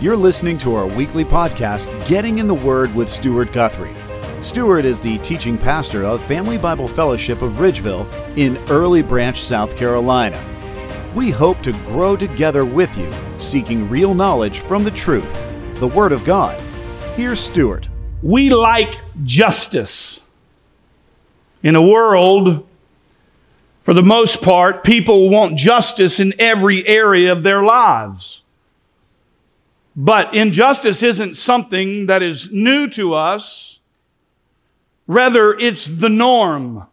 You're listening to our weekly podcast, Getting in the Word with Stuart Guthrie. Stuart is the teaching pastor of Family Bible Fellowship of Ridgeville in Early Branch, South Carolina. We hope to grow together with you, seeking real knowledge from the truth, the Word of God. Here's Stuart. We like justice. In a world, for the most part, people want justice in every area of their lives. But injustice isn't something that is new to us. Rather, it's the norm.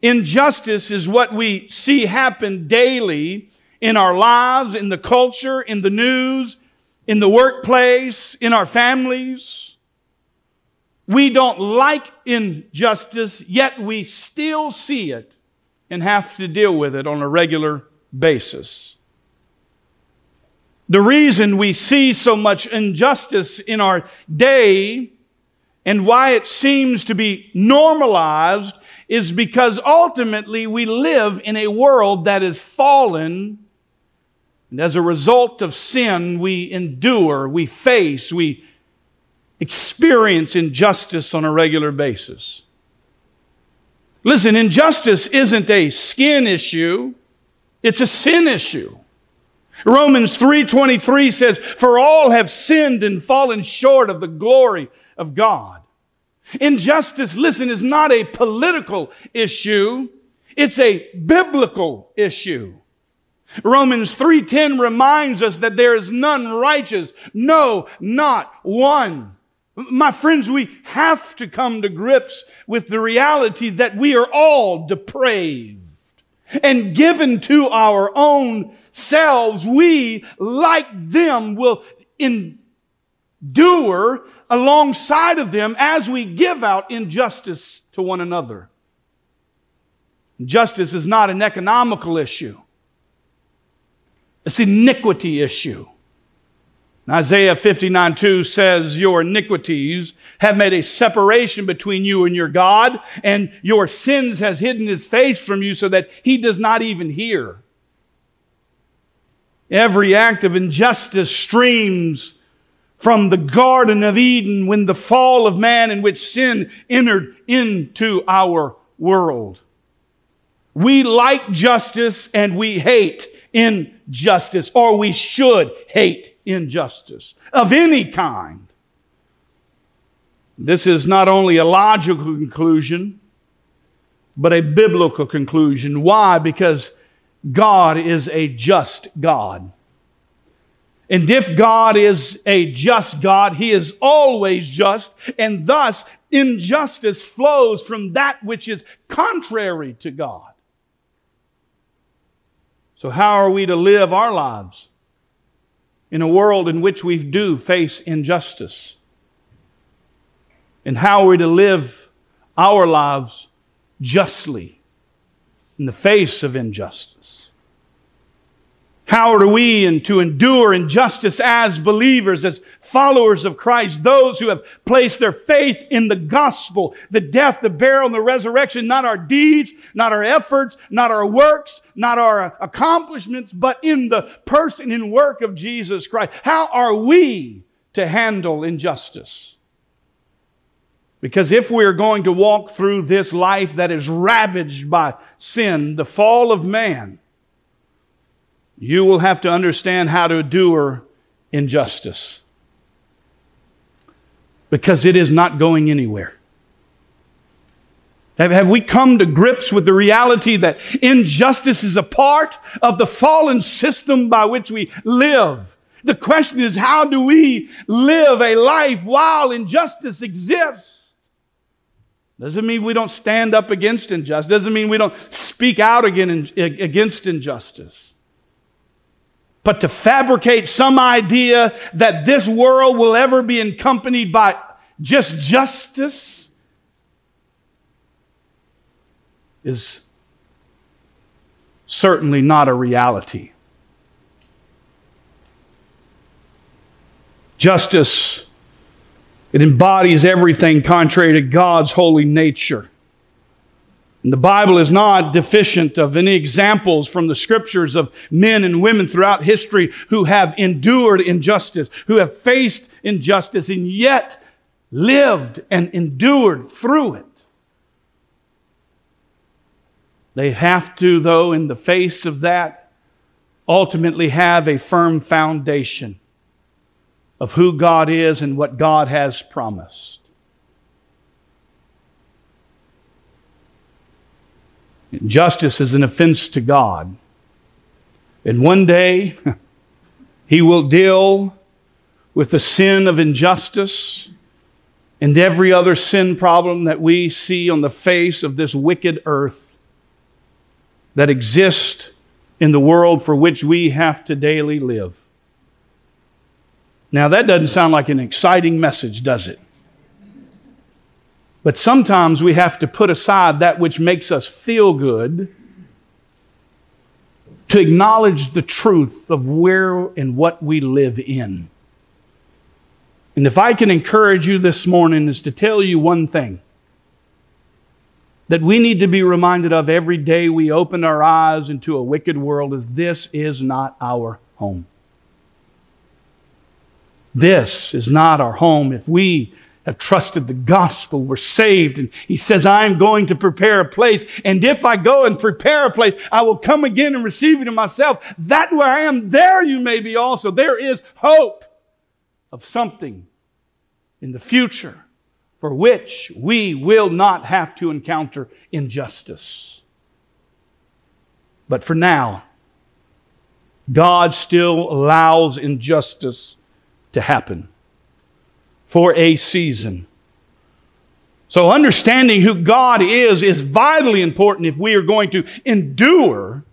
Injustice is what we see happen daily in our lives, in the culture, in the news, in the workplace, in our families. We don't like injustice, yet we still see it and have to deal with it on a regular basis. The reason we see so much injustice in our day and why it seems to be normalized is because ultimately we live in a world that is fallen. And as a result of sin, we endure, we face, we experience injustice on a regular basis. Listen, injustice isn't a skin issue, it's a sin issue. Romans 3:23 says, "For all have sinned and fallen short of the glory of God." Injustice, listen, is not a political issue, it's a biblical issue. Romans 3:10 reminds us that there is none righteous, no, not one. My friends, we have to come to grips with the reality that we are all depraved and given to our own selves, we, like them, will endure alongside of them as we give out injustice to one another. Justice is not an economical issue. It's an iniquity issue. Isaiah 59 2 says, Your iniquities have made a separation between you and your God, and your sins has hidden his face from you so that he does not even hear. Every act of injustice streams from the Garden of Eden when the fall of man in which sin entered into our world. We like justice and we hate injustice, or we should hate injustice of any kind. This is not only a logical conclusion, but a biblical conclusion. Why? Because God is a just God. And if God is a just God, He is always just, and thus injustice flows from that which is contrary to God. So, how are we to live our lives in a world in which we do face injustice? And how are we to live our lives justly? in the face of injustice? How are we and to endure injustice as believers, as followers of Christ, those who have placed their faith in the gospel, the death, the burial, and the resurrection, not our deeds, not our efforts, not our works, not our accomplishments, but in the person and work of Jesus Christ? How are we to handle injustice? Because if we're going to walk through this life that is ravaged by sin, the fall of man, you will have to understand how to endure injustice. Because it is not going anywhere. Have, have we come to grips with the reality that injustice is a part of the fallen system by which we live? The question is, how do we live a life while injustice exists? Doesn't mean we don't stand up against injustice. Doesn't mean we don't speak out against injustice. But to fabricate some idea that this world will ever be accompanied by just justice is certainly not a reality. Justice it embodies everything contrary to God's holy nature. And the Bible is not deficient of any examples from the scriptures of men and women throughout history who have endured injustice, who have faced injustice, and yet lived and endured through it. They have to, though, in the face of that, ultimately have a firm foundation of who God is and what God has promised. Justice is an offense to God. And one day, He will deal with the sin of injustice and every other sin problem that we see on the face of this wicked earth that exists in the world for which we have to daily live. Now, that doesn't sound like an exciting message, does it? But sometimes we have to put aside that which makes us feel good to acknowledge the truth of where and what we live in. And if I can encourage you this morning, is to tell you one thing that we need to be reminded of every day we open our eyes into a wicked world is this is not our home. This is not our home. If we have trusted the gospel, we're saved. And he says, I am going to prepare a place. And if I go and prepare a place, I will come again and receive you to myself. That where I am, there you may be also. There is hope of something in the future for which we will not have to encounter injustice. But for now, God still allows injustice to happen for a season. So, understanding who God is is vitally important if we are going to endure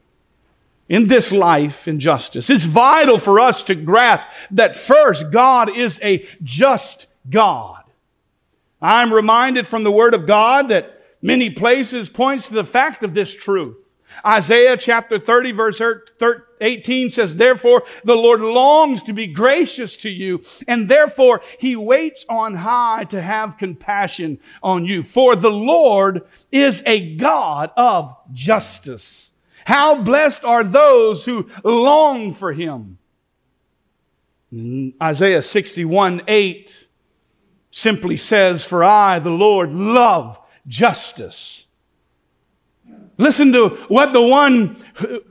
in this life in justice. It's vital for us to grasp that first, God is a just God. I'm reminded from the Word of God that many places points to the fact of this truth. Isaiah chapter 30 verse 18 says, Therefore the Lord longs to be gracious to you, and therefore he waits on high to have compassion on you. For the Lord is a God of justice. How blessed are those who long for him. Isaiah 61 8 simply says, For I, the Lord, love justice. Listen to what the one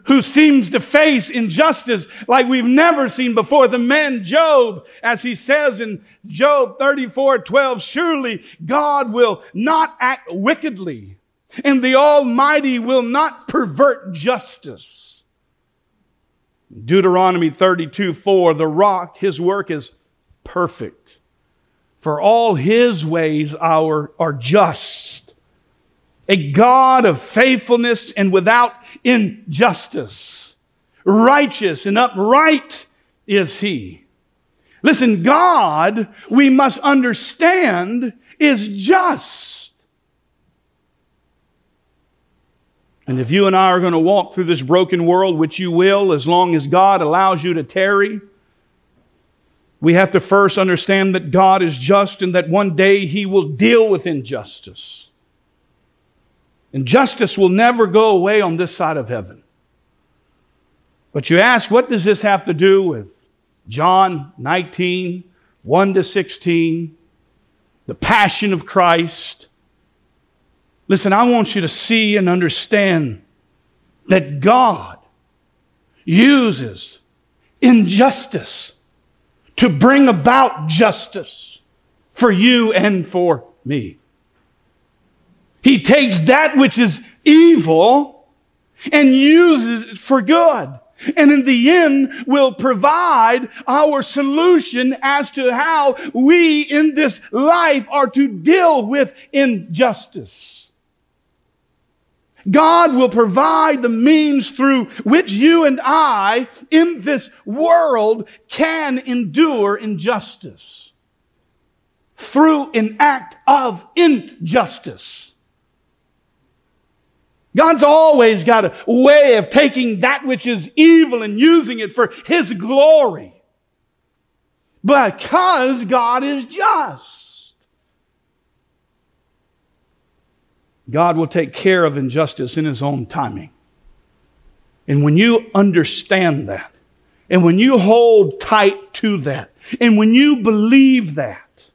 who seems to face injustice like we've never seen before, the man Job, as he says in Job 34 12, surely God will not act wickedly, and the Almighty will not pervert justice. Deuteronomy 32 4, the rock, his work is perfect for all his ways are, are just. A God of faithfulness and without injustice. Righteous and upright is he. Listen, God, we must understand, is just. And if you and I are going to walk through this broken world, which you will as long as God allows you to tarry, we have to first understand that God is just and that one day He will deal with injustice. Injustice will never go away on this side of heaven. But you ask, what does this have to do with John 19, 1 to 16, the passion of Christ? Listen, I want you to see and understand that God uses injustice to bring about justice for you and for me. He takes that which is evil and uses it for good. And in the end will provide our solution as to how we in this life are to deal with injustice. God will provide the means through which you and I in this world can endure injustice. Through an act of injustice. God's always got a way of taking that which is evil and using it for His glory. Because God is just. God will take care of injustice in His own timing. And when you understand that, and when you hold tight to that, and when you believe that,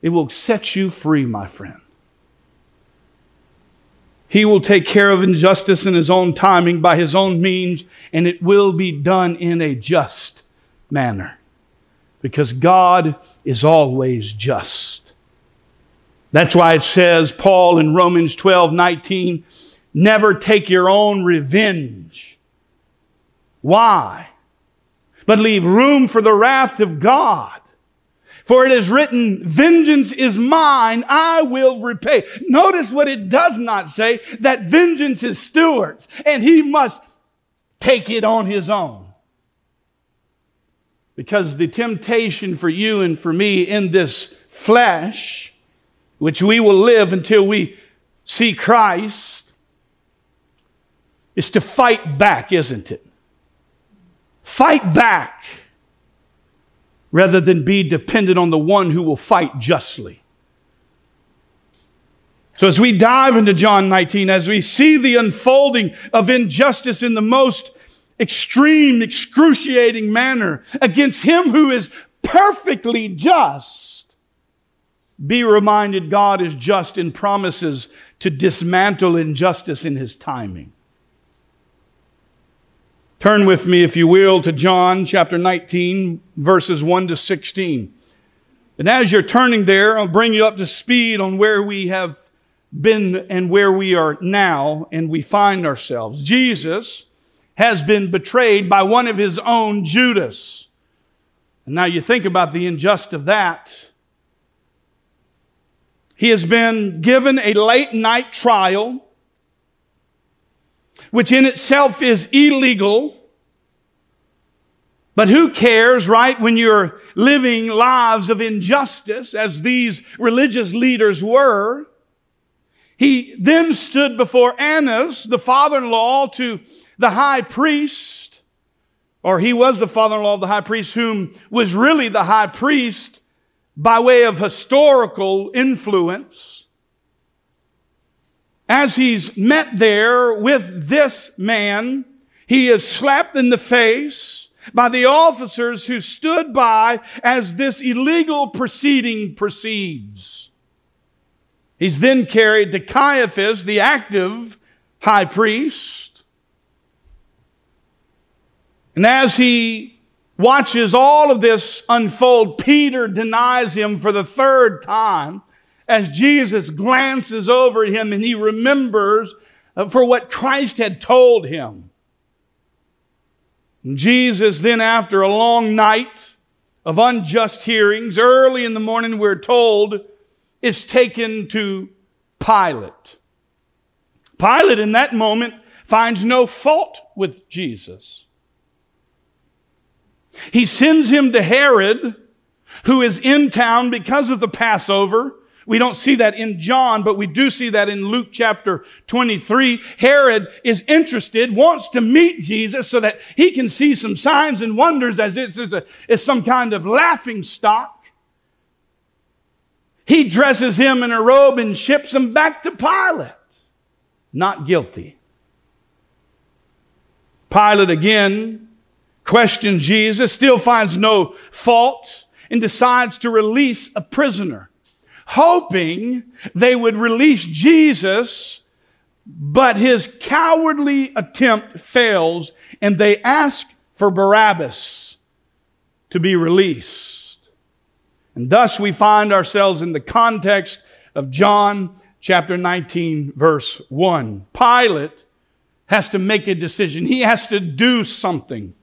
it will set you free, my friend. He will take care of injustice in His own timing by His own means, and it will be done in a just manner. Because God is always just. That's why it says, Paul in Romans 12 19, never take your own revenge. Why? But leave room for the wrath of God. For it is written, Vengeance is mine, I will repay. Notice what it does not say that vengeance is Stuart's and he must take it on his own. Because the temptation for you and for me in this flesh, which we will live until we see Christ, is to fight back, isn't it? Fight back rather than be dependent on the one who will fight justly. So, as we dive into John 19, as we see the unfolding of injustice in the most extreme, excruciating manner against him who is perfectly just, be reminded God is just and promises to dismantle injustice in his timing. Turn with me, if you will, to John chapter 19, verses 1 to 16. And as you're turning there, I'll bring you up to speed on where we have been and where we are now and we find ourselves. Jesus has been betrayed by one of his own, Judas. And now you think about the injustice of that. He has been given a late night trial which in itself is illegal. But who cares, right, when you're living lives of injustice, as these religious leaders were? He then stood before Annas, the father in law to the high priest, or he was the father in law of the high priest, whom was really the high priest by way of historical influence as he's met there with this man, he is slapped in the face by the officers who stood by as this illegal proceeding proceeds. He's then carried to Caiaphas, the active high priest. And as he watches all of this unfold, Peter denies him for the third time as Jesus glances over him and he remembers uh, for what Christ had told him. Jesus, then, after a long night of unjust hearings, early in the morning, we're told, is taken to Pilate. Pilate, in that moment, finds no fault with Jesus. He sends him to Herod, who is in town because of the Passover we don't see that in John, but we do see that in Luke chapter 23. Herod is interested, wants to meet Jesus so that he can see some signs and wonders as it's, a, some kind of laughing stock. He dresses him in a robe and ships him back to Pilate. Not guilty. Pilate again questions Jesus, still finds no fault, and decides to release a prisoner hoping they would release Jesus, but his cowardly attempt fails and they ask for Barabbas to be released. And thus we find ourselves in the context of John chapter 19, verse 1. Pilate has to make a decision, he has to do something.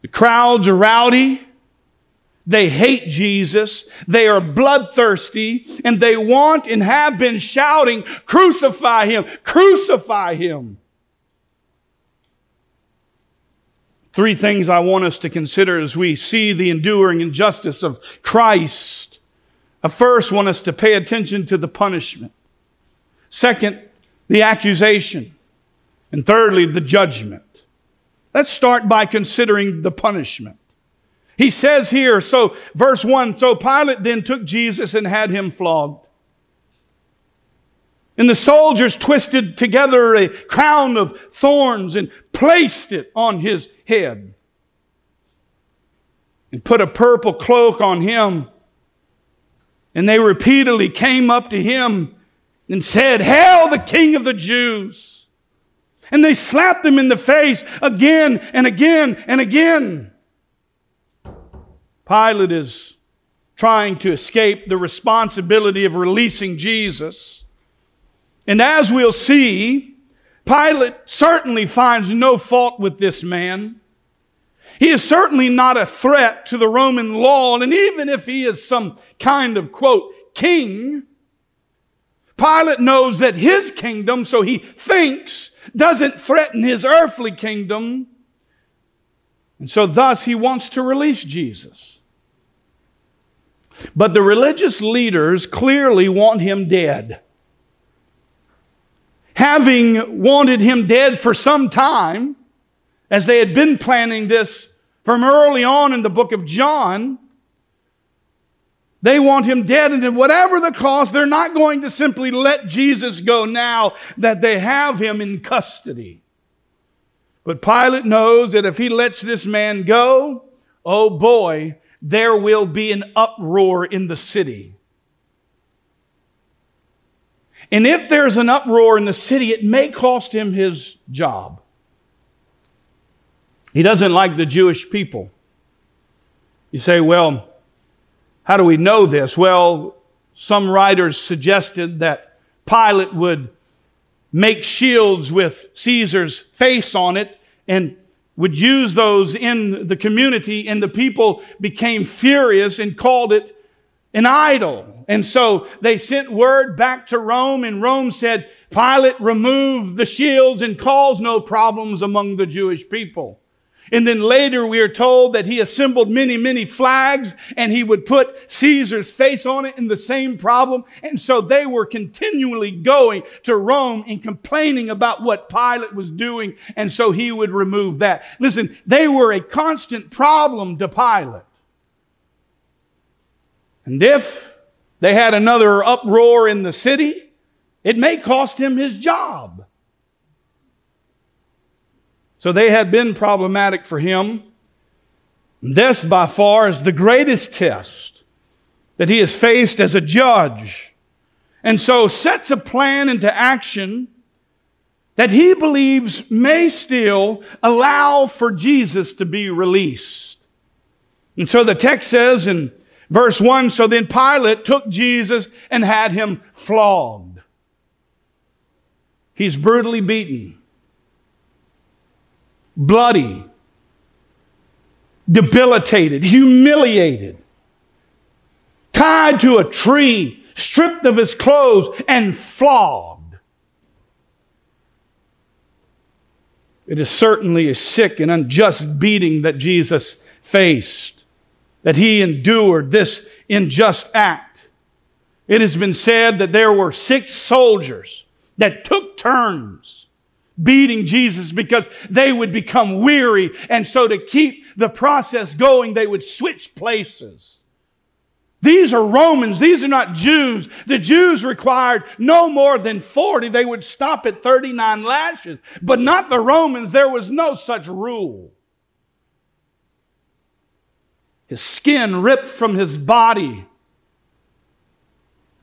The crowds are rowdy. They hate Jesus. They are bloodthirsty and they want and have been shouting, crucify him, crucify him. Three things I want us to consider as we see the enduring injustice of Christ. I first want us to pay attention to the punishment. Second, the accusation. And thirdly, the judgment. Let's start by considering the punishment. He says here, so verse 1 So Pilate then took Jesus and had him flogged. And the soldiers twisted together a crown of thorns and placed it on his head. And put a purple cloak on him. And they repeatedly came up to him and said, Hail the King of the Jews! And they slapped him in the face again and again and again. Pilate is trying to escape the responsibility of releasing Jesus. And as we'll see, Pilate certainly finds no fault with this man. He is certainly not a threat to the Roman law, and even if he is some kind of, quote, king, Pilate knows that his kingdom, so he thinks, doesn't threaten his earthly kingdom. And so, thus, he wants to release Jesus. But the religious leaders clearly want him dead. Having wanted him dead for some time, as they had been planning this from early on in the book of John, they want him dead, and at whatever the cost, they're not going to simply let Jesus go now that they have him in custody. But Pilate knows that if he lets this man go, oh boy, there will be an uproar in the city. And if there's an uproar in the city, it may cost him his job. He doesn't like the Jewish people. You say, well, how do we know this? Well, some writers suggested that Pilate would make shields with Caesar's face on it and would use those in the community, and the people became furious and called it an idol. And so they sent word back to Rome, and Rome said, Pilate remove the shields and cause no problems among the Jewish people. And then later we are told that he assembled many, many flags and he would put Caesar's face on it in the same problem. And so they were continually going to Rome and complaining about what Pilate was doing. And so he would remove that. Listen, they were a constant problem to Pilate. And if they had another uproar in the city, it may cost him his job. So they had been problematic for him. This, by far, is the greatest test that he has faced as a judge. And so sets a plan into action that he believes may still allow for Jesus to be released. And so the text says in verse 1 So then Pilate took Jesus and had him flogged. He's brutally beaten bloody, debilitated, humiliated, tied to a tree, stripped of his clothes, and flogged. It is certainly a sick and unjust beating that Jesus faced, that he endured this unjust act. It has been said that there were six soldiers that took turns beating Jesus because they would become weary. And so to keep the process going, they would switch places. These are Romans. These are not Jews. The Jews required no more than 40. They would stop at 39 lashes. But not the Romans. There was no such rule. His skin ripped from his body.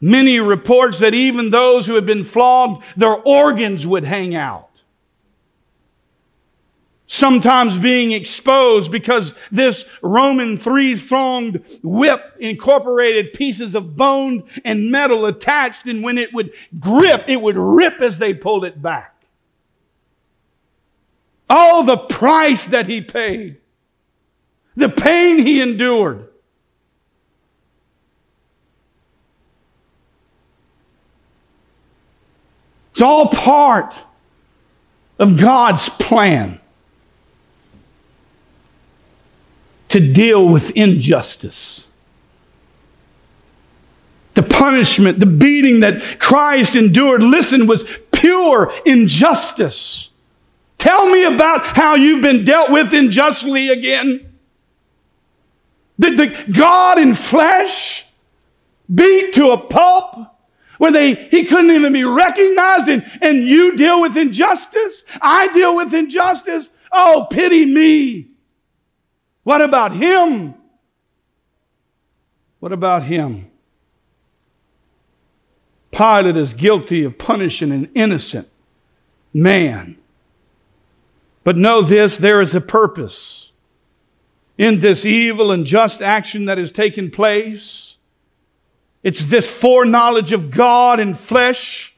Many reports that even those who had been flogged, their organs would hang out sometimes being exposed because this Roman three thonged whip incorporated pieces of bone and metal attached, and when it would grip, it would rip as they pulled it back. Oh, the price that he paid, the pain he endured. It's all part of God's plan. To deal with injustice. The punishment, the beating that Christ endured, listen, was pure injustice. Tell me about how you've been dealt with unjustly again. Did the God in flesh beat to a pulp where they, he couldn't even be recognized and, and you deal with injustice. I deal with injustice. Oh, pity me. What about him? What about him? Pilate is guilty of punishing an innocent man. But know this there is a purpose in this evil and just action that has taken place. It's this foreknowledge of God in flesh.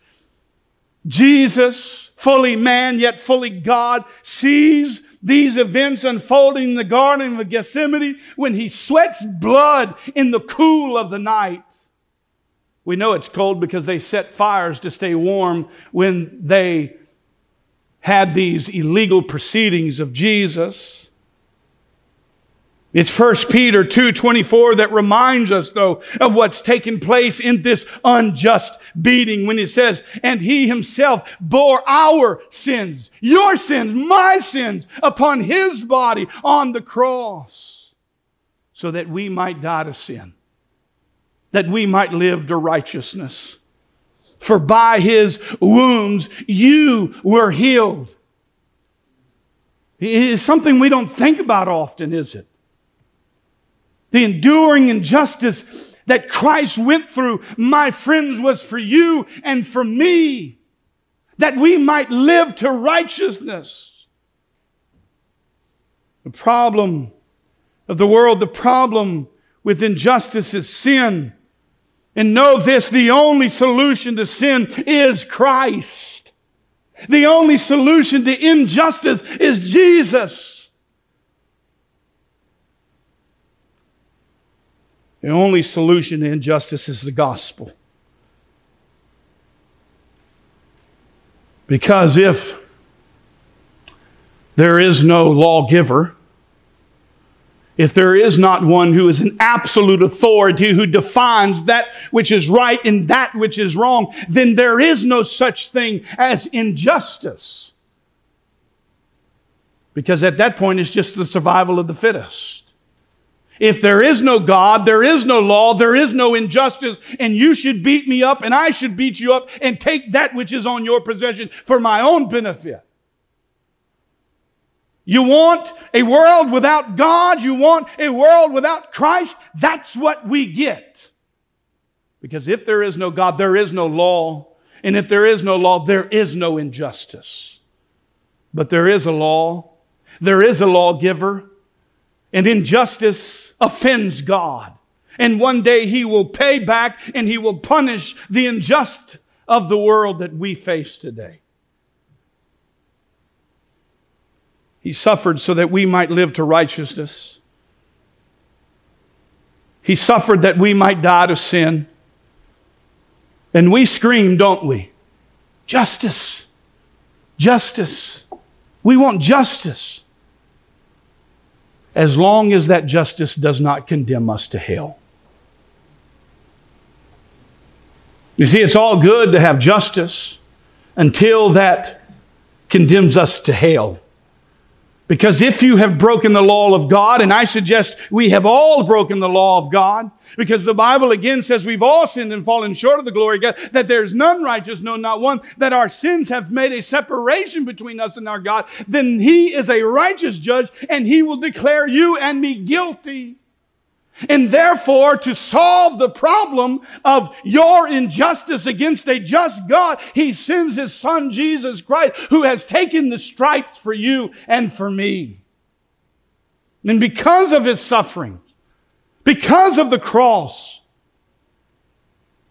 Jesus, fully man yet fully God, sees these events unfolding in the Garden of Gethsemane when he sweats blood in the cool of the night. We know it's cold because they set fires to stay warm when they had these illegal proceedings of Jesus. It's 1 Peter 2:24 that reminds us though of what's taken place in this unjust beating when it says, "And he himself bore our sins, your sins, my sins upon his body on the cross, so that we might die to sin, that we might live to righteousness." For by his wounds you were healed. It is something we don't think about often, is it? The enduring injustice that Christ went through, my friends, was for you and for me, that we might live to righteousness. The problem of the world, the problem with injustice is sin. And know this, the only solution to sin is Christ. The only solution to injustice is Jesus. The only solution to injustice is the gospel. Because if there is no lawgiver, if there is not one who is an absolute authority who defines that which is right and that which is wrong, then there is no such thing as injustice. Because at that point, it's just the survival of the fittest. If there is no God, there is no law, there is no injustice, and you should beat me up and I should beat you up and take that which is on your possession for my own benefit. You want a world without God? You want a world without Christ? That's what we get. Because if there is no God, there is no law. And if there is no law, there is no injustice. But there is a law. There is a lawgiver. And injustice offends God. And one day he will pay back and he will punish the unjust of the world that we face today. He suffered so that we might live to righteousness. He suffered that we might die to sin. And we scream, don't we? Justice. Justice. We want justice. As long as that justice does not condemn us to hell. You see, it's all good to have justice until that condemns us to hell. Because if you have broken the law of God, and I suggest we have all broken the law of God, because the Bible again says we've all sinned and fallen short of the glory of God, that there's none righteous, no, not one, that our sins have made a separation between us and our God, then He is a righteous judge and He will declare you and me guilty. And therefore, to solve the problem of your injustice against a just God, He sends His Son, Jesus Christ, who has taken the stripes for you and for me. And because of His suffering, because of the cross,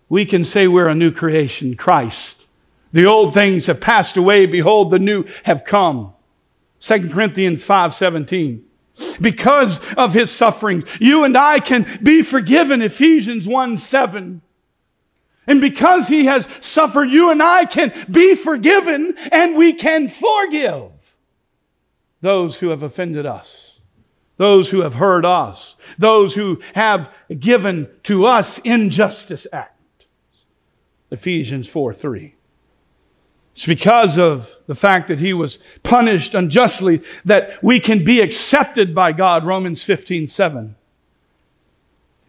we can say we're a new creation, Christ. The old things have passed away. Behold, the new have come. 2 Corinthians 5 17. Because of his suffering, you and I can be forgiven, Ephesians 1 7. And because he has suffered, you and I can be forgiven and we can forgive those who have offended us, those who have hurt us, those who have given to us injustice act. Ephesians 4 3. It's because of the fact that he was punished unjustly that we can be accepted by God, Romans 15 7.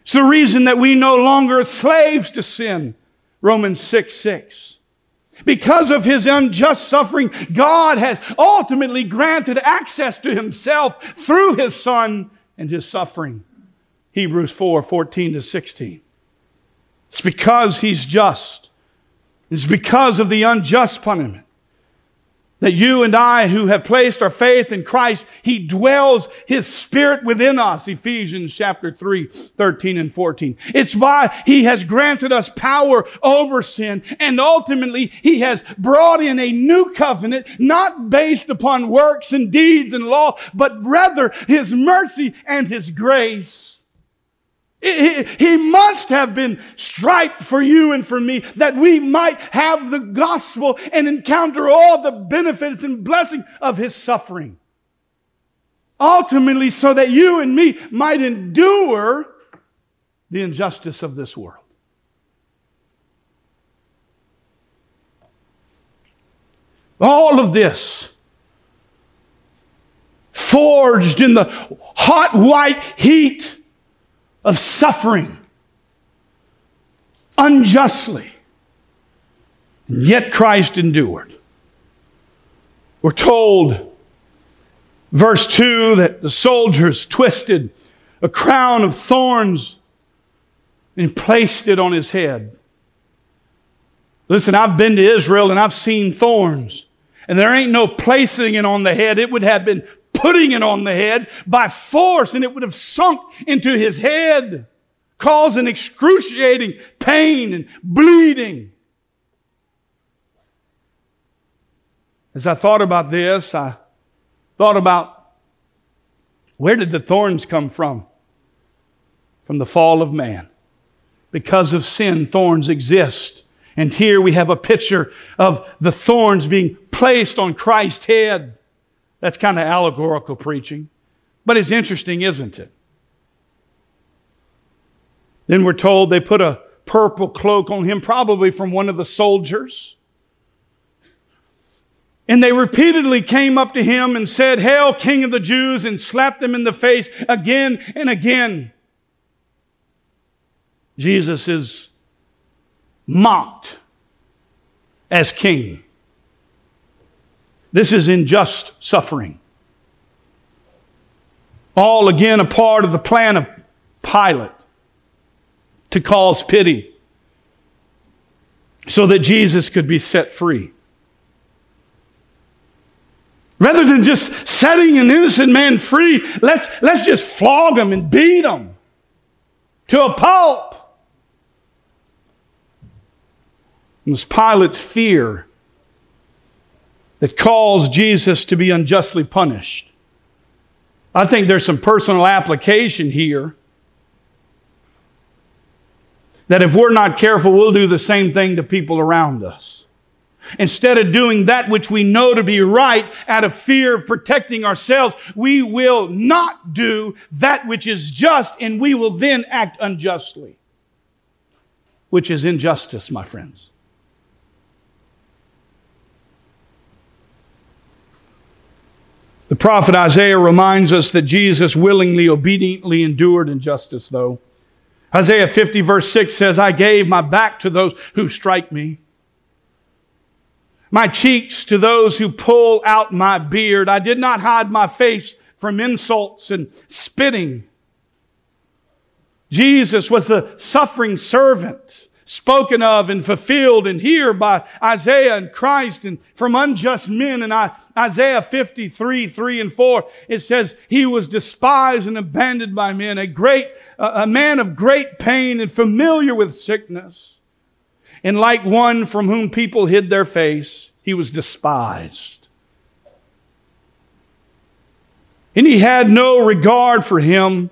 It's the reason that we no longer are slaves to sin, Romans 6 6. Because of his unjust suffering, God has ultimately granted access to himself through his son and his suffering. Hebrews 4 14 to 16. It's because he's just. It's because of the unjust punishment that you and I, who have placed our faith in Christ, He dwells His Spirit within us. Ephesians chapter 3, 13 and 14. It's why He has granted us power over sin, and ultimately He has brought in a new covenant, not based upon works and deeds and law, but rather His mercy and His grace. He, he must have been striped for you and for me that we might have the gospel and encounter all the benefits and blessing of his suffering. Ultimately, so that you and me might endure the injustice of this world. All of this forged in the hot white heat of suffering unjustly. And yet Christ endured. We're told, verse 2, that the soldiers twisted a crown of thorns and placed it on his head. Listen, I've been to Israel and I've seen thorns. And there ain't no placing it on the head. It would have been putting it on the head by force and it would have sunk into his head, causing excruciating pain and bleeding. As I thought about this, I thought about where did the thorns come from? From the fall of man. Because of sin, thorns exist. And here we have a picture of the thorns being placed on Christ's head. That's kind of allegorical preaching, but it's interesting, isn't it? Then we're told they put a purple cloak on him, probably from one of the soldiers. And they repeatedly came up to him and said, Hail, King of the Jews, and slapped him in the face again and again. Jesus is mocked as king. This is unjust suffering. All again a part of the plan of Pilate to cause pity so that Jesus could be set free. Rather than just setting an innocent man free, let's, let's just flog him and beat him to a pulp. It was Pilate's fear that caused Jesus to be unjustly punished. I think there's some personal application here. That if we're not careful, we'll do the same thing to people around us. Instead of doing that which we know to be right out of fear of protecting ourselves, we will not do that which is just and we will then act unjustly, which is injustice, my friends. The prophet Isaiah reminds us that Jesus willingly, obediently endured injustice, though. Isaiah 50, verse 6 says, I gave my back to those who strike me, my cheeks to those who pull out my beard. I did not hide my face from insults and spitting. Jesus was the suffering servant spoken of and fulfilled and here by Isaiah and Christ and from unjust men. And Isaiah 53, 3 and 4, it says, He was despised and abandoned by men, a great, a man of great pain and familiar with sickness. And like one from whom people hid their face, he was despised. And he had no regard for him.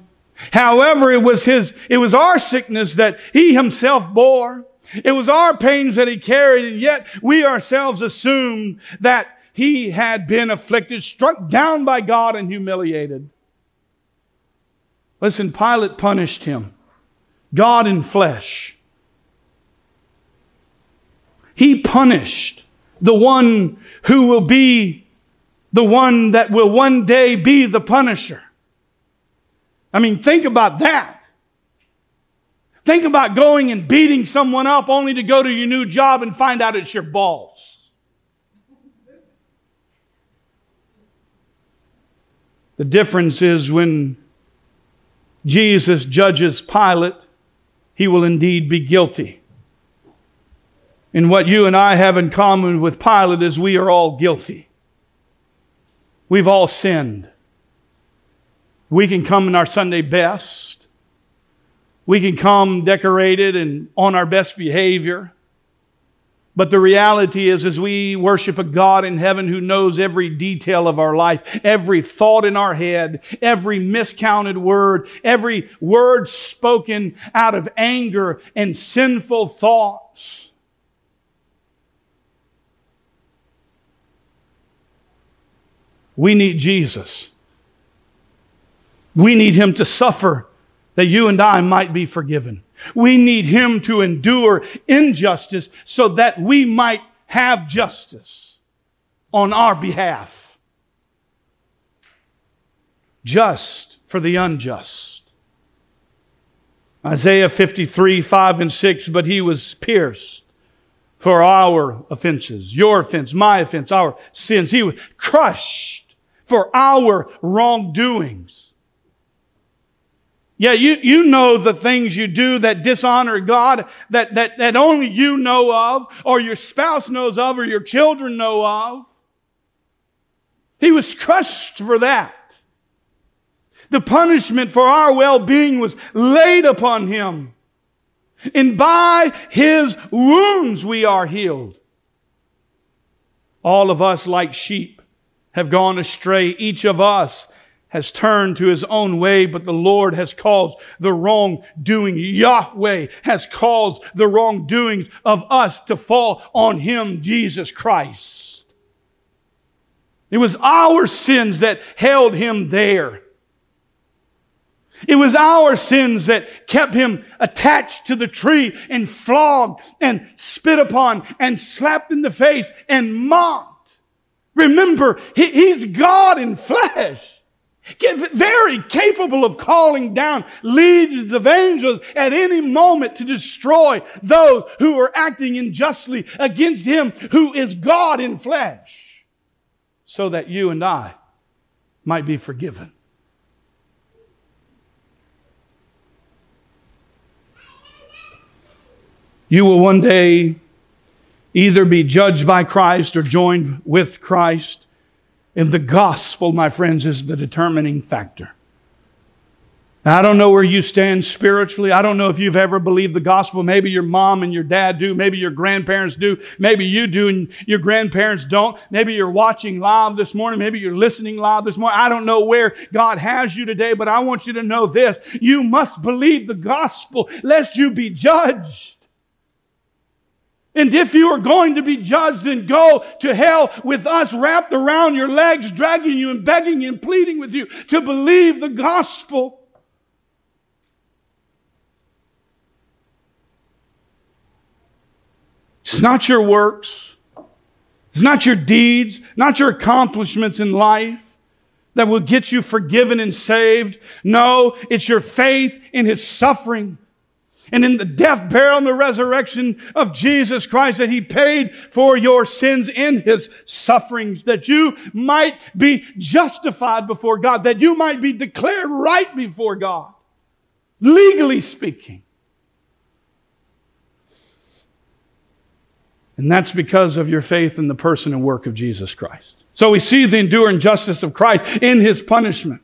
However, it was his, it was our sickness that he himself bore. It was our pains that he carried, and yet we ourselves assumed that he had been afflicted, struck down by God, and humiliated. Listen, Pilate punished him. God in flesh. He punished the one who will be the one that will one day be the punisher. I mean, think about that. Think about going and beating someone up only to go to your new job and find out it's your boss. The difference is when Jesus judges Pilate, he will indeed be guilty. And what you and I have in common with Pilate is we are all guilty. We've all sinned. We can come in our Sunday best. We can come decorated and on our best behavior. But the reality is, as we worship a God in heaven who knows every detail of our life, every thought in our head, every miscounted word, every word spoken out of anger and sinful thoughts. We need Jesus. We need Him to suffer that you and I might be forgiven. We need Him to endure injustice so that we might have justice on our behalf. Just for the unjust. Isaiah 53, 5 and 6, but He was pierced for our offenses, your offense, my offense, our sins. He was crushed for our wrongdoings. Yeah, you, you know the things you do that dishonor God, that, that, that only you know of, or your spouse knows of, or your children know of. He was crushed for that. The punishment for our well-being was laid upon him. And by his wounds we are healed. All of us, like sheep, have gone astray. Each of us has turned to his own way, but the Lord has caused the wrongdoing. Yahweh has caused the wrongdoings of us to fall on him, Jesus Christ. It was our sins that held him there. It was our sins that kept him attached to the tree and flogged and spit upon and slapped in the face and mocked. Remember, he, he's God in flesh very capable of calling down legions of angels at any moment to destroy those who are acting unjustly against him who is God in flesh, so that you and I might be forgiven. You will one day either be judged by Christ or joined with Christ. And the gospel, my friends, is the determining factor. Now, I don't know where you stand spiritually. I don't know if you've ever believed the gospel. Maybe your mom and your dad do. Maybe your grandparents do. Maybe you do and your grandparents don't. Maybe you're watching live this morning. Maybe you're listening live this morning. I don't know where God has you today, but I want you to know this. You must believe the gospel lest you be judged. And if you are going to be judged, then go to hell with us wrapped around your legs, dragging you and begging and pleading with you to believe the gospel. It's not your works. It's not your deeds, not your accomplishments in life that will get you forgiven and saved. No, it's your faith in His suffering and in the death, burial, and the resurrection of Jesus Christ that He paid for your sins in His sufferings, that you might be justified before God, that you might be declared right before God, legally speaking. And that's because of your faith in the person and work of Jesus Christ. So we see the enduring justice of Christ in His punishment.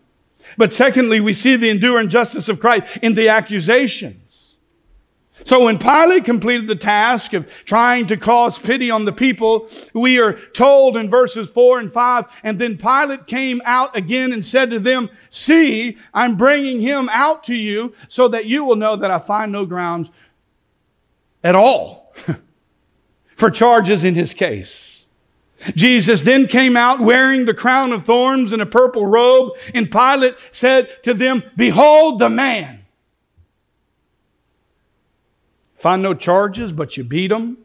But secondly, we see the enduring justice of Christ in the accusation. So when Pilate completed the task of trying to cause pity on the people, we are told in verses four and five, and then Pilate came out again and said to them, see, I'm bringing him out to you so that you will know that I find no grounds at all for charges in his case. Jesus then came out wearing the crown of thorns and a purple robe, and Pilate said to them, behold the man. Find no charges, but you beat them.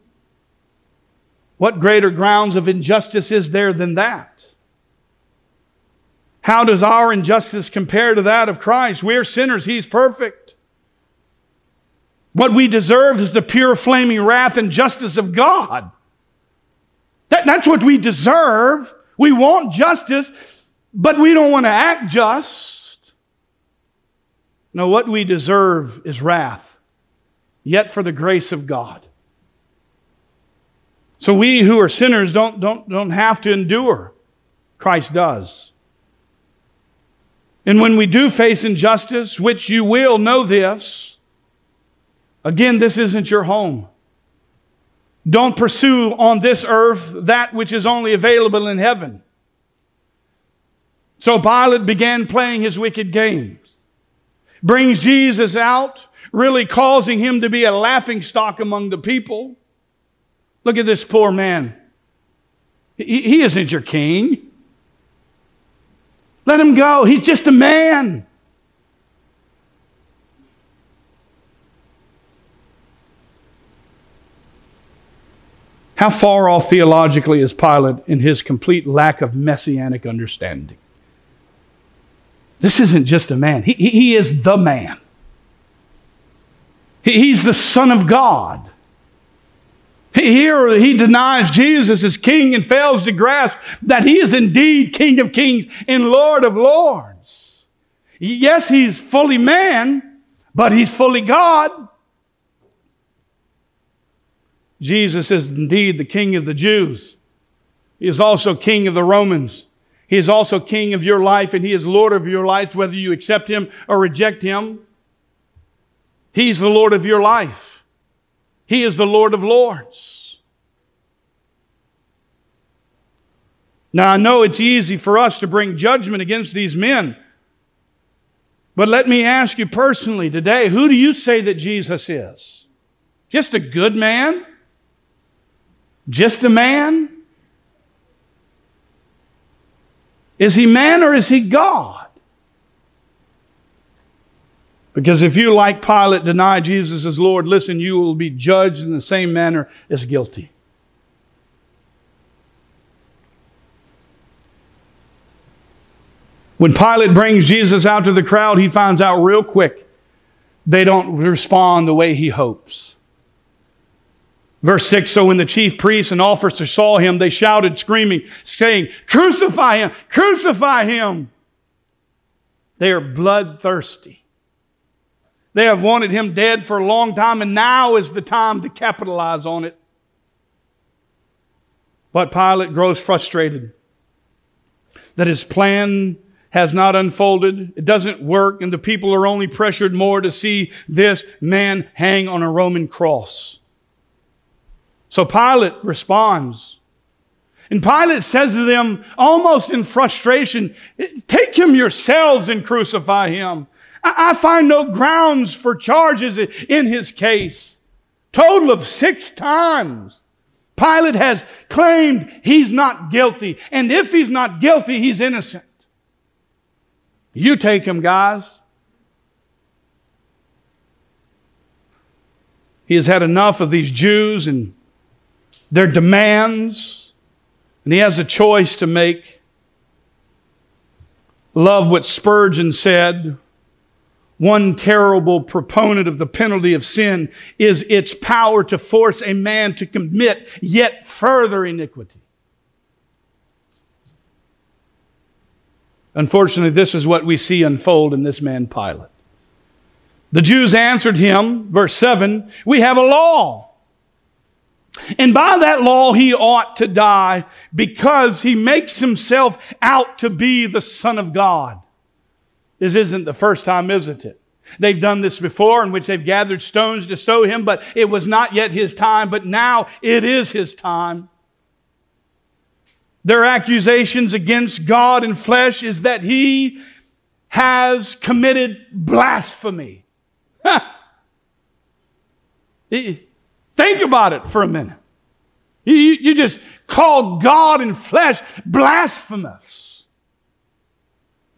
What greater grounds of injustice is there than that? How does our injustice compare to that of Christ? We are sinners, He's perfect. What we deserve is the pure flaming wrath and justice of God. That, that's what we deserve. We want justice, but we don't want to act just. No, what we deserve is wrath, yet for the grace of God. So we who are sinners don't, don't, don't have to endure. Christ does. And when we do face injustice, which you will know this, again, this isn't your home. Don't pursue on this earth that which is only available in heaven. So Pilate began playing his wicked games, brings Jesus out, really causing him to be a laughing stock among the people. Look at this poor man. He, he isn't your king. Let him go. He's just a man. How far off theologically is Pilate in his complete lack of messianic understanding? This isn't just a man, he, he is the man. He, he's the Son of God. Here he denies Jesus as king and fails to grasp that he is indeed King of kings and Lord of lords. Yes, he's fully man, but he's fully God. Jesus is indeed the King of the Jews. He is also King of the Romans. He is also King of your life, and He is Lord of your life, whether you accept Him or reject Him. He's the Lord of your life. He is the Lord of Lords. Now, I know it's easy for us to bring judgment against these men. But let me ask you personally today who do you say that Jesus is? Just a good man? Just a man? Is he man or is he God? Because if you, like Pilate, deny Jesus as Lord, listen, you will be judged in the same manner as guilty. When Pilate brings Jesus out to the crowd, he finds out real quick they don't respond the way he hopes. Verse 6 So when the chief priests and officers saw him, they shouted, screaming, saying, Crucify him! Crucify him! They are bloodthirsty. They have wanted him dead for a long time, and now is the time to capitalize on it. But Pilate grows frustrated that his plan has not unfolded, it doesn't work, and the people are only pressured more to see this man hang on a Roman cross. So Pilate responds. And Pilate says to them, almost in frustration, Take him yourselves and crucify him. I find no grounds for charges in his case. Total of six times. Pilate has claimed he's not guilty. And if he's not guilty, he's innocent. You take him, guys. He has had enough of these Jews and their demands, and he has a choice to make. Love what Spurgeon said. One terrible proponent of the penalty of sin is its power to force a man to commit yet further iniquity. Unfortunately, this is what we see unfold in this man Pilate. The Jews answered him, verse 7 We have a law and by that law, he ought to die because he makes himself out to be the Son of God. This isn't the first time, isn't it? They've done this before in which they've gathered stones to sow him, but it was not yet his time, but now it is his time. Their accusations against God and flesh is that he has committed blasphemy. Think about it for a minute. You, you just called God and flesh blasphemous.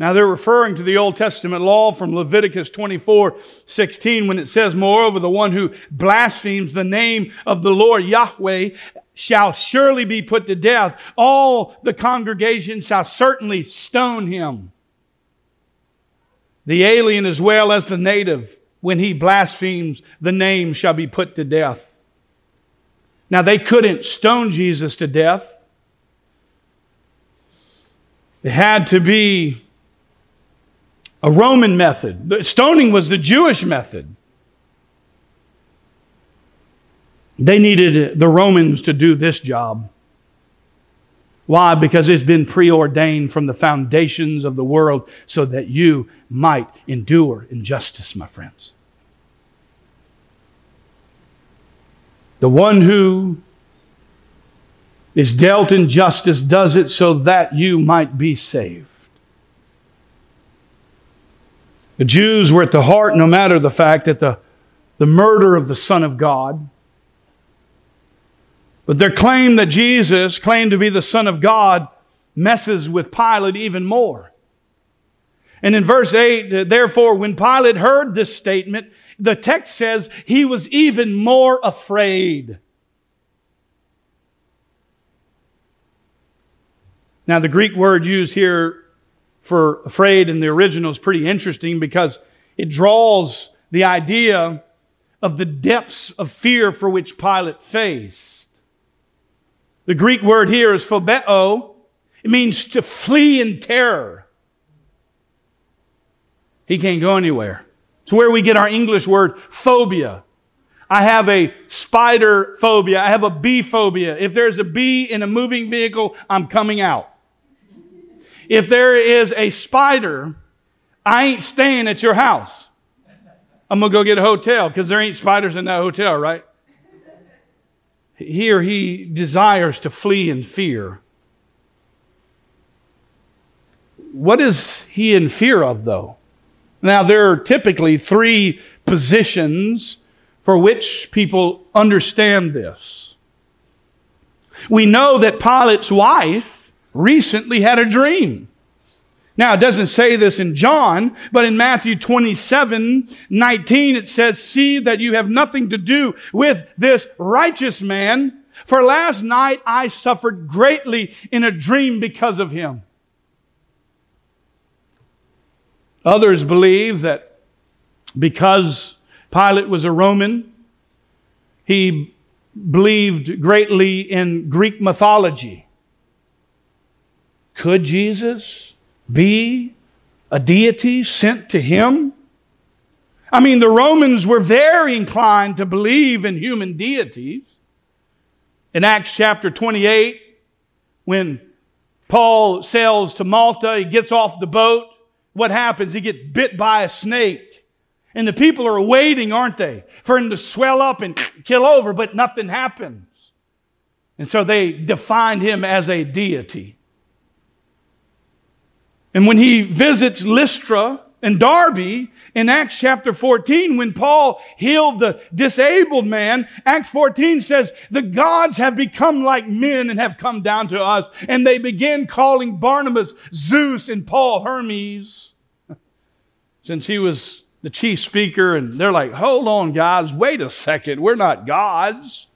Now they're referring to the Old Testament law from Leviticus 24, 16, when it says, Moreover, the one who blasphemes the name of the Lord Yahweh shall surely be put to death. All the congregation shall certainly stone him. The alien as well as the native when he blasphemes, the name shall be put to death. Now, they couldn't stone Jesus to death. It had to be a Roman method. Stoning was the Jewish method. They needed the Romans to do this job. Why? Because it's been preordained from the foundations of the world so that you might endure injustice, my friends. The one who is dealt injustice does it so that you might be saved. The Jews were at the heart, no matter the fact that the, the murder of the Son of God but their claim that Jesus claimed to be the Son of God messes with Pilate even more. And in verse 8, therefore, when Pilate heard this statement, the text says he was even more afraid. Now, the Greek word used here for afraid in the original is pretty interesting because it draws the idea of the depths of fear for which Pilate faced. The Greek word here is phobeo. It means to flee in terror. He can't go anywhere. It's where we get our English word phobia. I have a spider phobia. I have a bee phobia. If there's a bee in a moving vehicle, I'm coming out. If there is a spider, I ain't staying at your house. I'm going to go get a hotel because there ain't spiders in that hotel, right? Here he desires to flee in fear. What is he in fear of, though? Now, there are typically three positions for which people understand this. We know that Pilate's wife recently had a dream. Now, it doesn't say this in John, but in Matthew 27 19, it says, See that you have nothing to do with this righteous man, for last night I suffered greatly in a dream because of him. Others believe that because Pilate was a Roman, he believed greatly in Greek mythology. Could Jesus be a deity sent to him? I mean, the Romans were very inclined to believe in human deities. In Acts chapter 28, when Paul sails to Malta, he gets off the boat. What happens? He gets bit by a snake. And the people are waiting, aren't they, for him to swell up and kill over, but nothing happens. And so they defined him as a deity. And when he visits Lystra and Derbe in Acts chapter 14, when Paul healed the disabled man, Acts 14 says, the gods have become like men and have come down to us. And they begin calling Barnabas Zeus and Paul Hermes. Since he was the chief speaker, and they're like, hold on, guys, wait a second, we're not gods.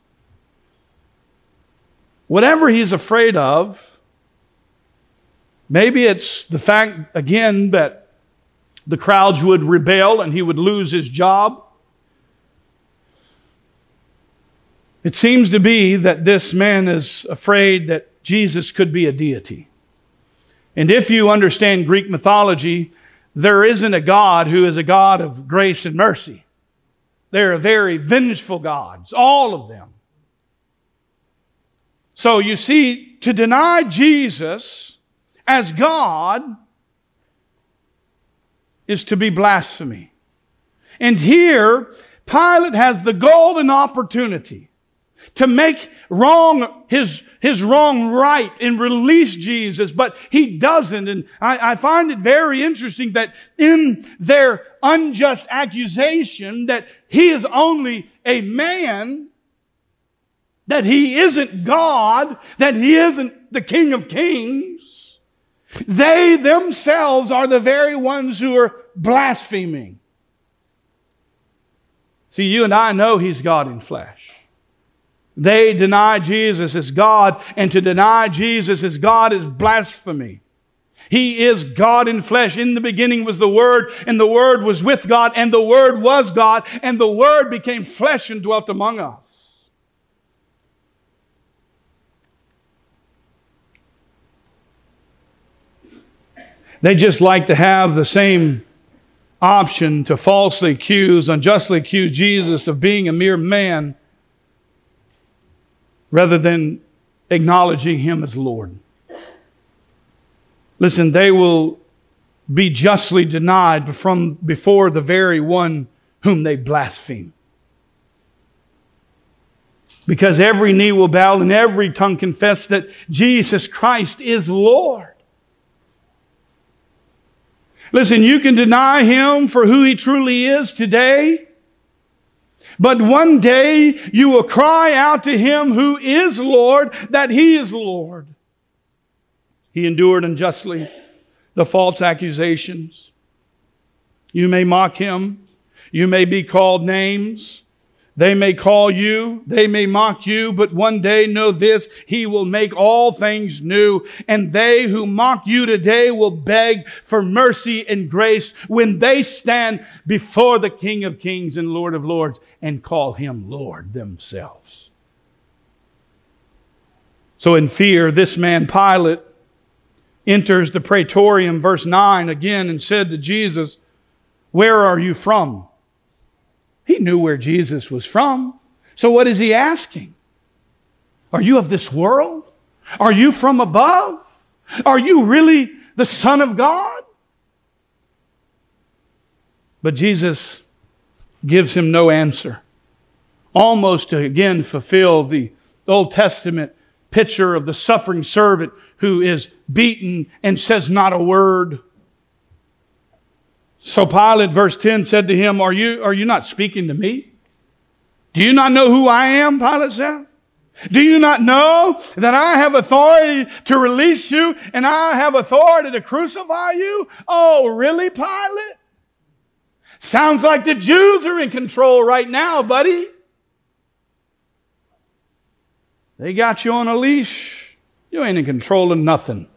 Whatever he's afraid of, Maybe it's the fact, again, that the crowds would rebel and he would lose his job. It seems to be that this man is afraid that Jesus could be a deity. And if you understand Greek mythology, there isn't a God who is a God of grace and mercy. They're very vengeful gods, all of them. So you see, to deny Jesus as God is to be blasphemy. And here, Pilate has the golden opportunity to make wrong his, his wrong right and release Jesus, but he doesn't. And I, I find it very interesting that in their unjust accusation that he is only a man, that he isn't God, that he isn't the King of Kings, they themselves are the very ones who are blaspheming. See, you and I know He's God in flesh. They deny Jesus as God, and to deny Jesus as God is blasphemy. He is God in flesh. In the beginning was the Word, and the Word was with God, and the Word was God, and the Word became flesh and dwelt among us. They just like to have the same option to falsely accuse, unjustly accuse Jesus of being a mere man rather than acknowledging him as Lord. Listen, they will be justly denied from before the very one whom they blaspheme. Because every knee will bow and every tongue confess that Jesus Christ is Lord. Listen, you can deny him for who he truly is today, but one day you will cry out to him who is Lord that he is Lord. He endured unjustly the false accusations. You may mock him. You may be called names. They may call you, they may mock you, but one day know this, he will make all things new. And they who mock you today will beg for mercy and grace when they stand before the King of Kings and Lord of Lords and call him Lord themselves. So in fear, this man Pilate enters the praetorium, verse 9 again, and said to Jesus, Where are you from? He knew where Jesus was from. So what is he asking? Are you of this world? Are you from above? Are you really the Son of God? But Jesus gives him no answer. Almost to again fulfill the Old Testament picture of the suffering servant who is beaten and says not a word. So Pilate, verse 10, said to him, Are you, are you not speaking to me? Do you not know who I am? Pilate said. Do you not know that I have authority to release you and I have authority to crucify you? Oh, really, Pilate? Sounds like the Jews are in control right now, buddy. They got you on a leash. You ain't in control of nothing.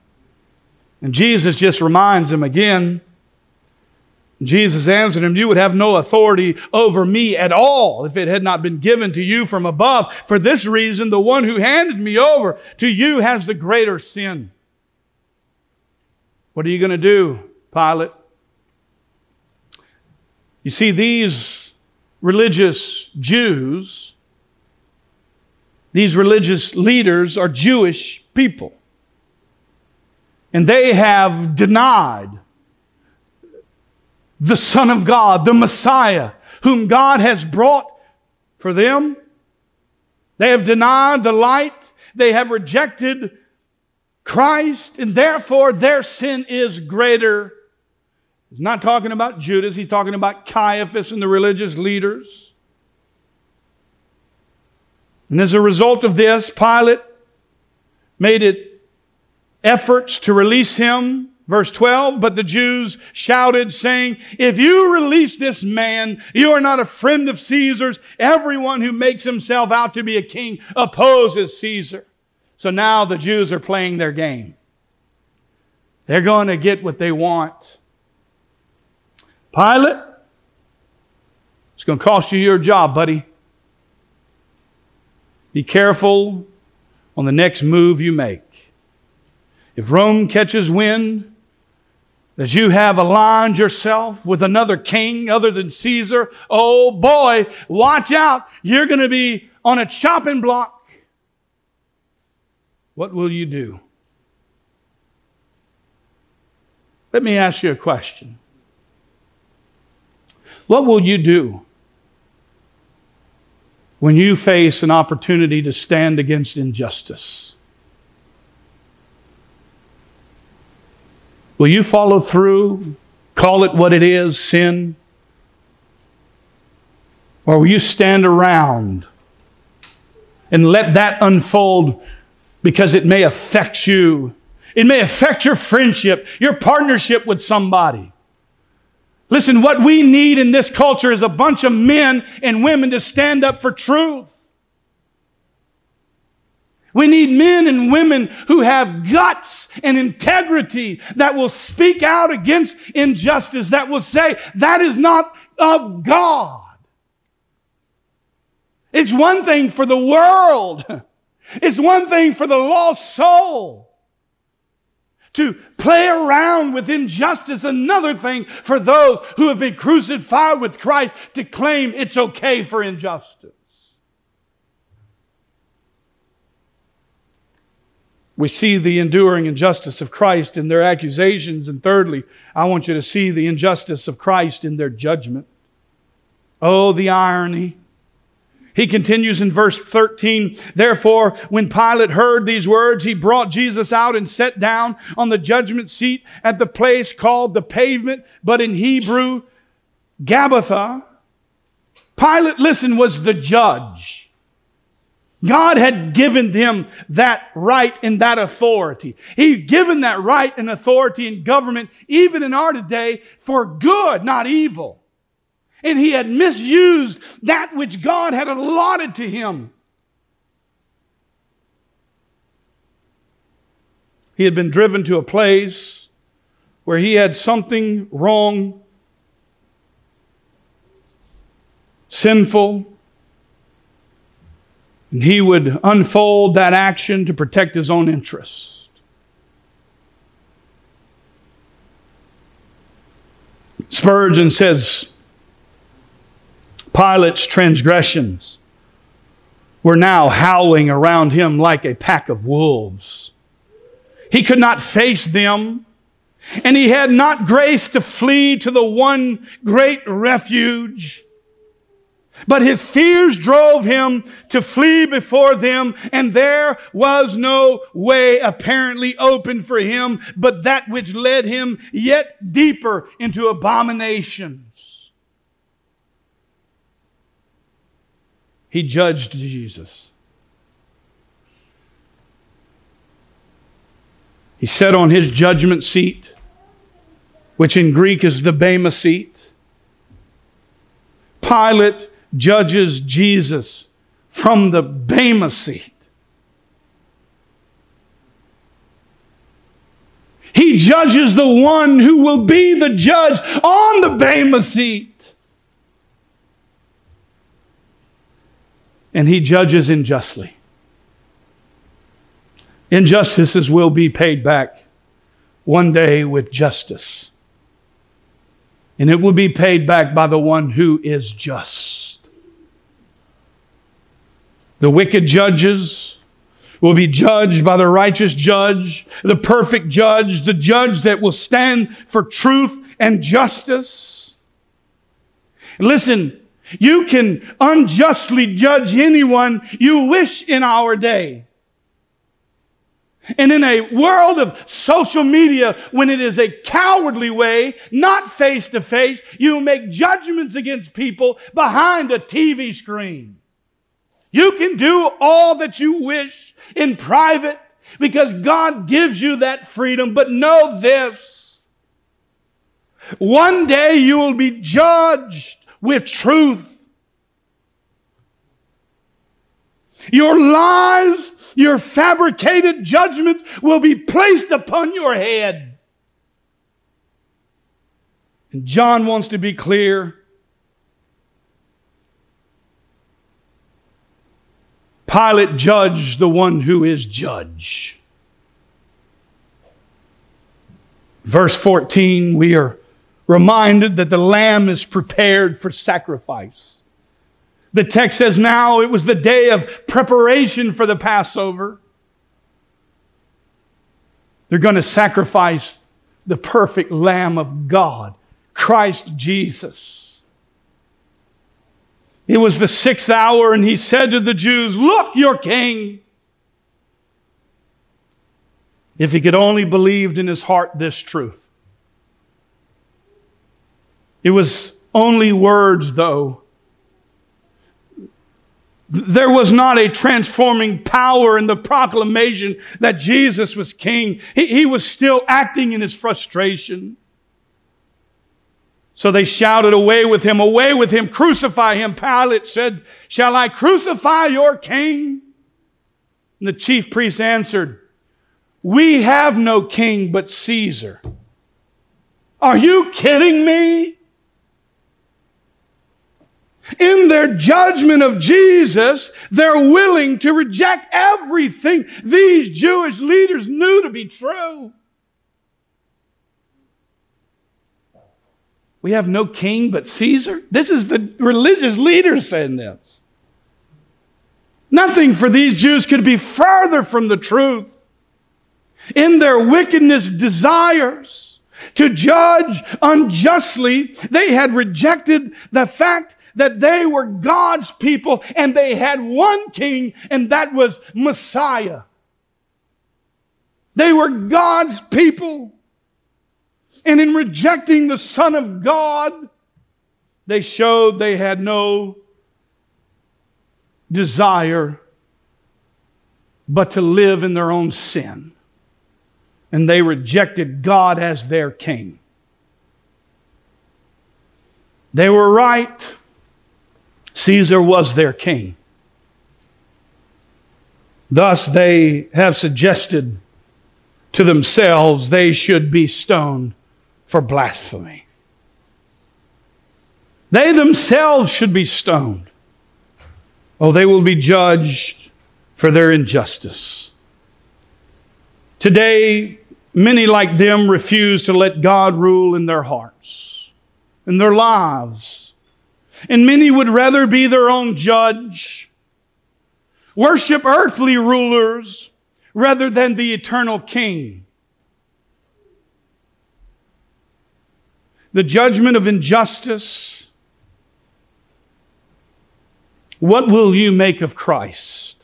And Jesus just reminds him again Jesus answered him, You would have no authority over me at all if it had not been given to you from above. For this reason, the one who handed me over to you has the greater sin. What are you going to do, Pilate? You see, these religious Jews, these religious leaders are Jewish people. And they have denied the Son of God, the Messiah, whom God has brought for them. They have denied the light. They have rejected Christ, and therefore their sin is greater. He's not talking about Judas, he's talking about Caiaphas and the religious leaders. And as a result of this, Pilate made it efforts to release him Verse 12, but the Jews shouted, saying, If you release this man, you are not a friend of Caesar's. Everyone who makes himself out to be a king opposes Caesar. So now the Jews are playing their game. They're going to get what they want. Pilate, it's going to cost you your job, buddy. Be careful on the next move you make. If Rome catches wind that you have aligned yourself with another king other than Caesar, oh boy, watch out. You're going to be on a chopping block. What will you do? Let me ask you a question. What will you do when you face an opportunity to stand against injustice? Will you follow through? Call it what it is sin? Or will you stand around and let that unfold because it may affect you? It may affect your friendship, your partnership with somebody. Listen, what we need in this culture is a bunch of men and women to stand up for truth. We need men and women who have guts and integrity that will speak out against injustice, that will say, that is not of God. It's one thing for the world. It's one thing for the lost soul to play around with injustice. Another thing for those who have been crucified with Christ to claim it's okay for injustice. We see the enduring injustice of Christ in their accusations. And thirdly, I want you to see the injustice of Christ in their judgment. Oh, the irony. He continues in verse 13. Therefore, when Pilate heard these words, he brought Jesus out and sat down on the judgment seat at the place called the pavement, but in Hebrew, Gabbatha. Pilate, listen, was the judge. God had given them that right and that authority. He'd given that right and authority in government, even in our day, for good, not evil. And he had misused that which God had allotted to him. He had been driven to a place where he had something wrong, sinful, and he would unfold that action to protect his own interest. Spurgeon says Pilate's transgressions were now howling around him like a pack of wolves. He could not face them, and he had not grace to flee to the one great refuge but his fears drove him to flee before them, and there was no way apparently open for him, but that which led him yet deeper into abominations. He judged Jesus. He sat on his judgment seat, which in Greek is the Bema seat. Pilate judges Jesus from the Bema seat. He judges the one who will be the judge on the Bema seat. And he judges unjustly. Injustices will be paid back one day with justice. And it will be paid back by the one who is just. The wicked judges will be judged by the righteous judge, the perfect judge, the judge that will stand for truth and justice. Listen, you can unjustly judge anyone you wish in our day. And in a world of social media, when it is a cowardly way, not face to face, you make judgments against people behind a TV screen. You can do all that you wish in private because God gives you that freedom. But know this. One day you will be judged with truth. Your lies, your fabricated judgments will be placed upon your head. And John wants to be clear Pilate judged the one who is judge. Verse 14, we are reminded that the lamb is prepared for sacrifice. The text says now it was the day of preparation for the Passover. They're going to sacrifice the perfect Lamb of God, Christ Jesus. It was the sixth hour, and he said to the Jews, Look, your king. If he could only believed in his heart this truth. It was only words, though. There was not a transforming power in the proclamation that Jesus was king. He, he was still acting in his frustration. So they shouted, Away with him, away with him, crucify him. Pilate said, Shall I crucify your king? And the chief priests answered, We have no king but Caesar. Are you kidding me? In their judgment of Jesus, they're willing to reject everything these Jewish leaders knew to be true. We have no king but Caesar. This is the religious leaders saying this. Nothing for these Jews could be further from the truth. In their wickedness desires to judge unjustly, they had rejected the fact that they were God's people and they had one king, and that was Messiah. They were God's people. And in rejecting the Son of God, they showed they had no desire but to live in their own sin. And they rejected God as their king. They were right. Caesar was their king. Thus, they have suggested to themselves they should be stoned for blasphemy. They themselves should be stoned. Oh, they will be judged for their injustice. Today, many like them refuse to let God rule in their hearts, in their lives. And many would rather be their own judge, worship earthly rulers rather than the eternal King. The judgment of injustice. What will you make of Christ?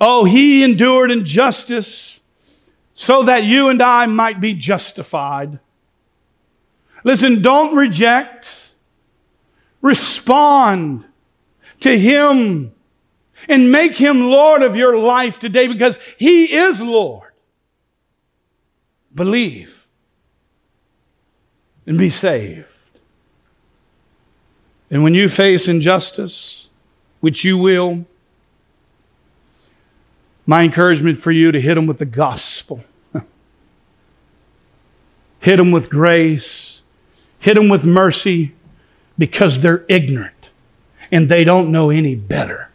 Oh, he endured injustice so that you and I might be justified. Listen, don't reject, respond to him and make him Lord of your life today because he is Lord. Believe and be saved. And when you face injustice, which you will, my encouragement for you to hit them with the gospel. hit them with grace. Hit them with mercy because they're ignorant and they don't know any better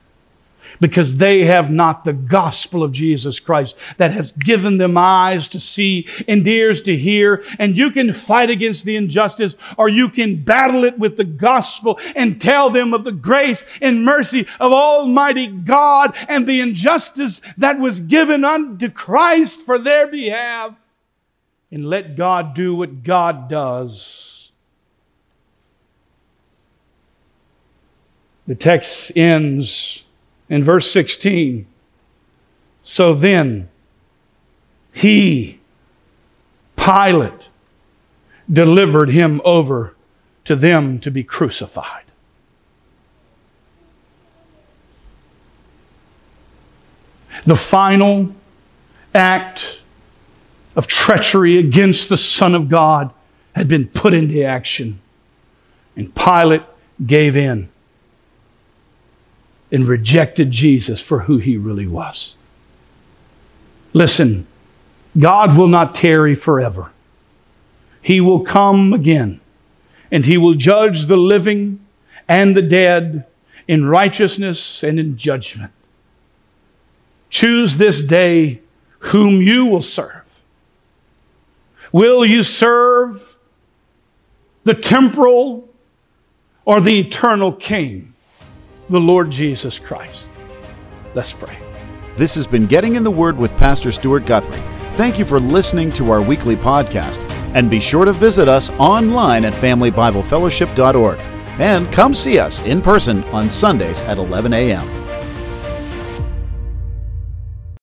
because they have not the gospel of Jesus Christ that has given them eyes to see and ears to hear. And you can fight against the injustice or you can battle it with the gospel and tell them of the grace and mercy of Almighty God and the injustice that was given unto Christ for their behalf. And let God do what God does. The text ends in verse 16. So then, he, Pilate, delivered him over to them to be crucified. The final act of treachery against the Son of God had been put into action, and Pilate gave in and rejected Jesus for who he really was. Listen, God will not tarry forever. He will come again, and he will judge the living and the dead in righteousness and in judgment. Choose this day whom you will serve. Will you serve the temporal or the eternal king? The Lord Jesus Christ. Let's pray. This has been Getting in the Word with Pastor Stuart Guthrie. Thank you for listening to our weekly podcast. And be sure to visit us online at FamilyBibleFellowship.org. And come see us in person on Sundays at 11 a.m.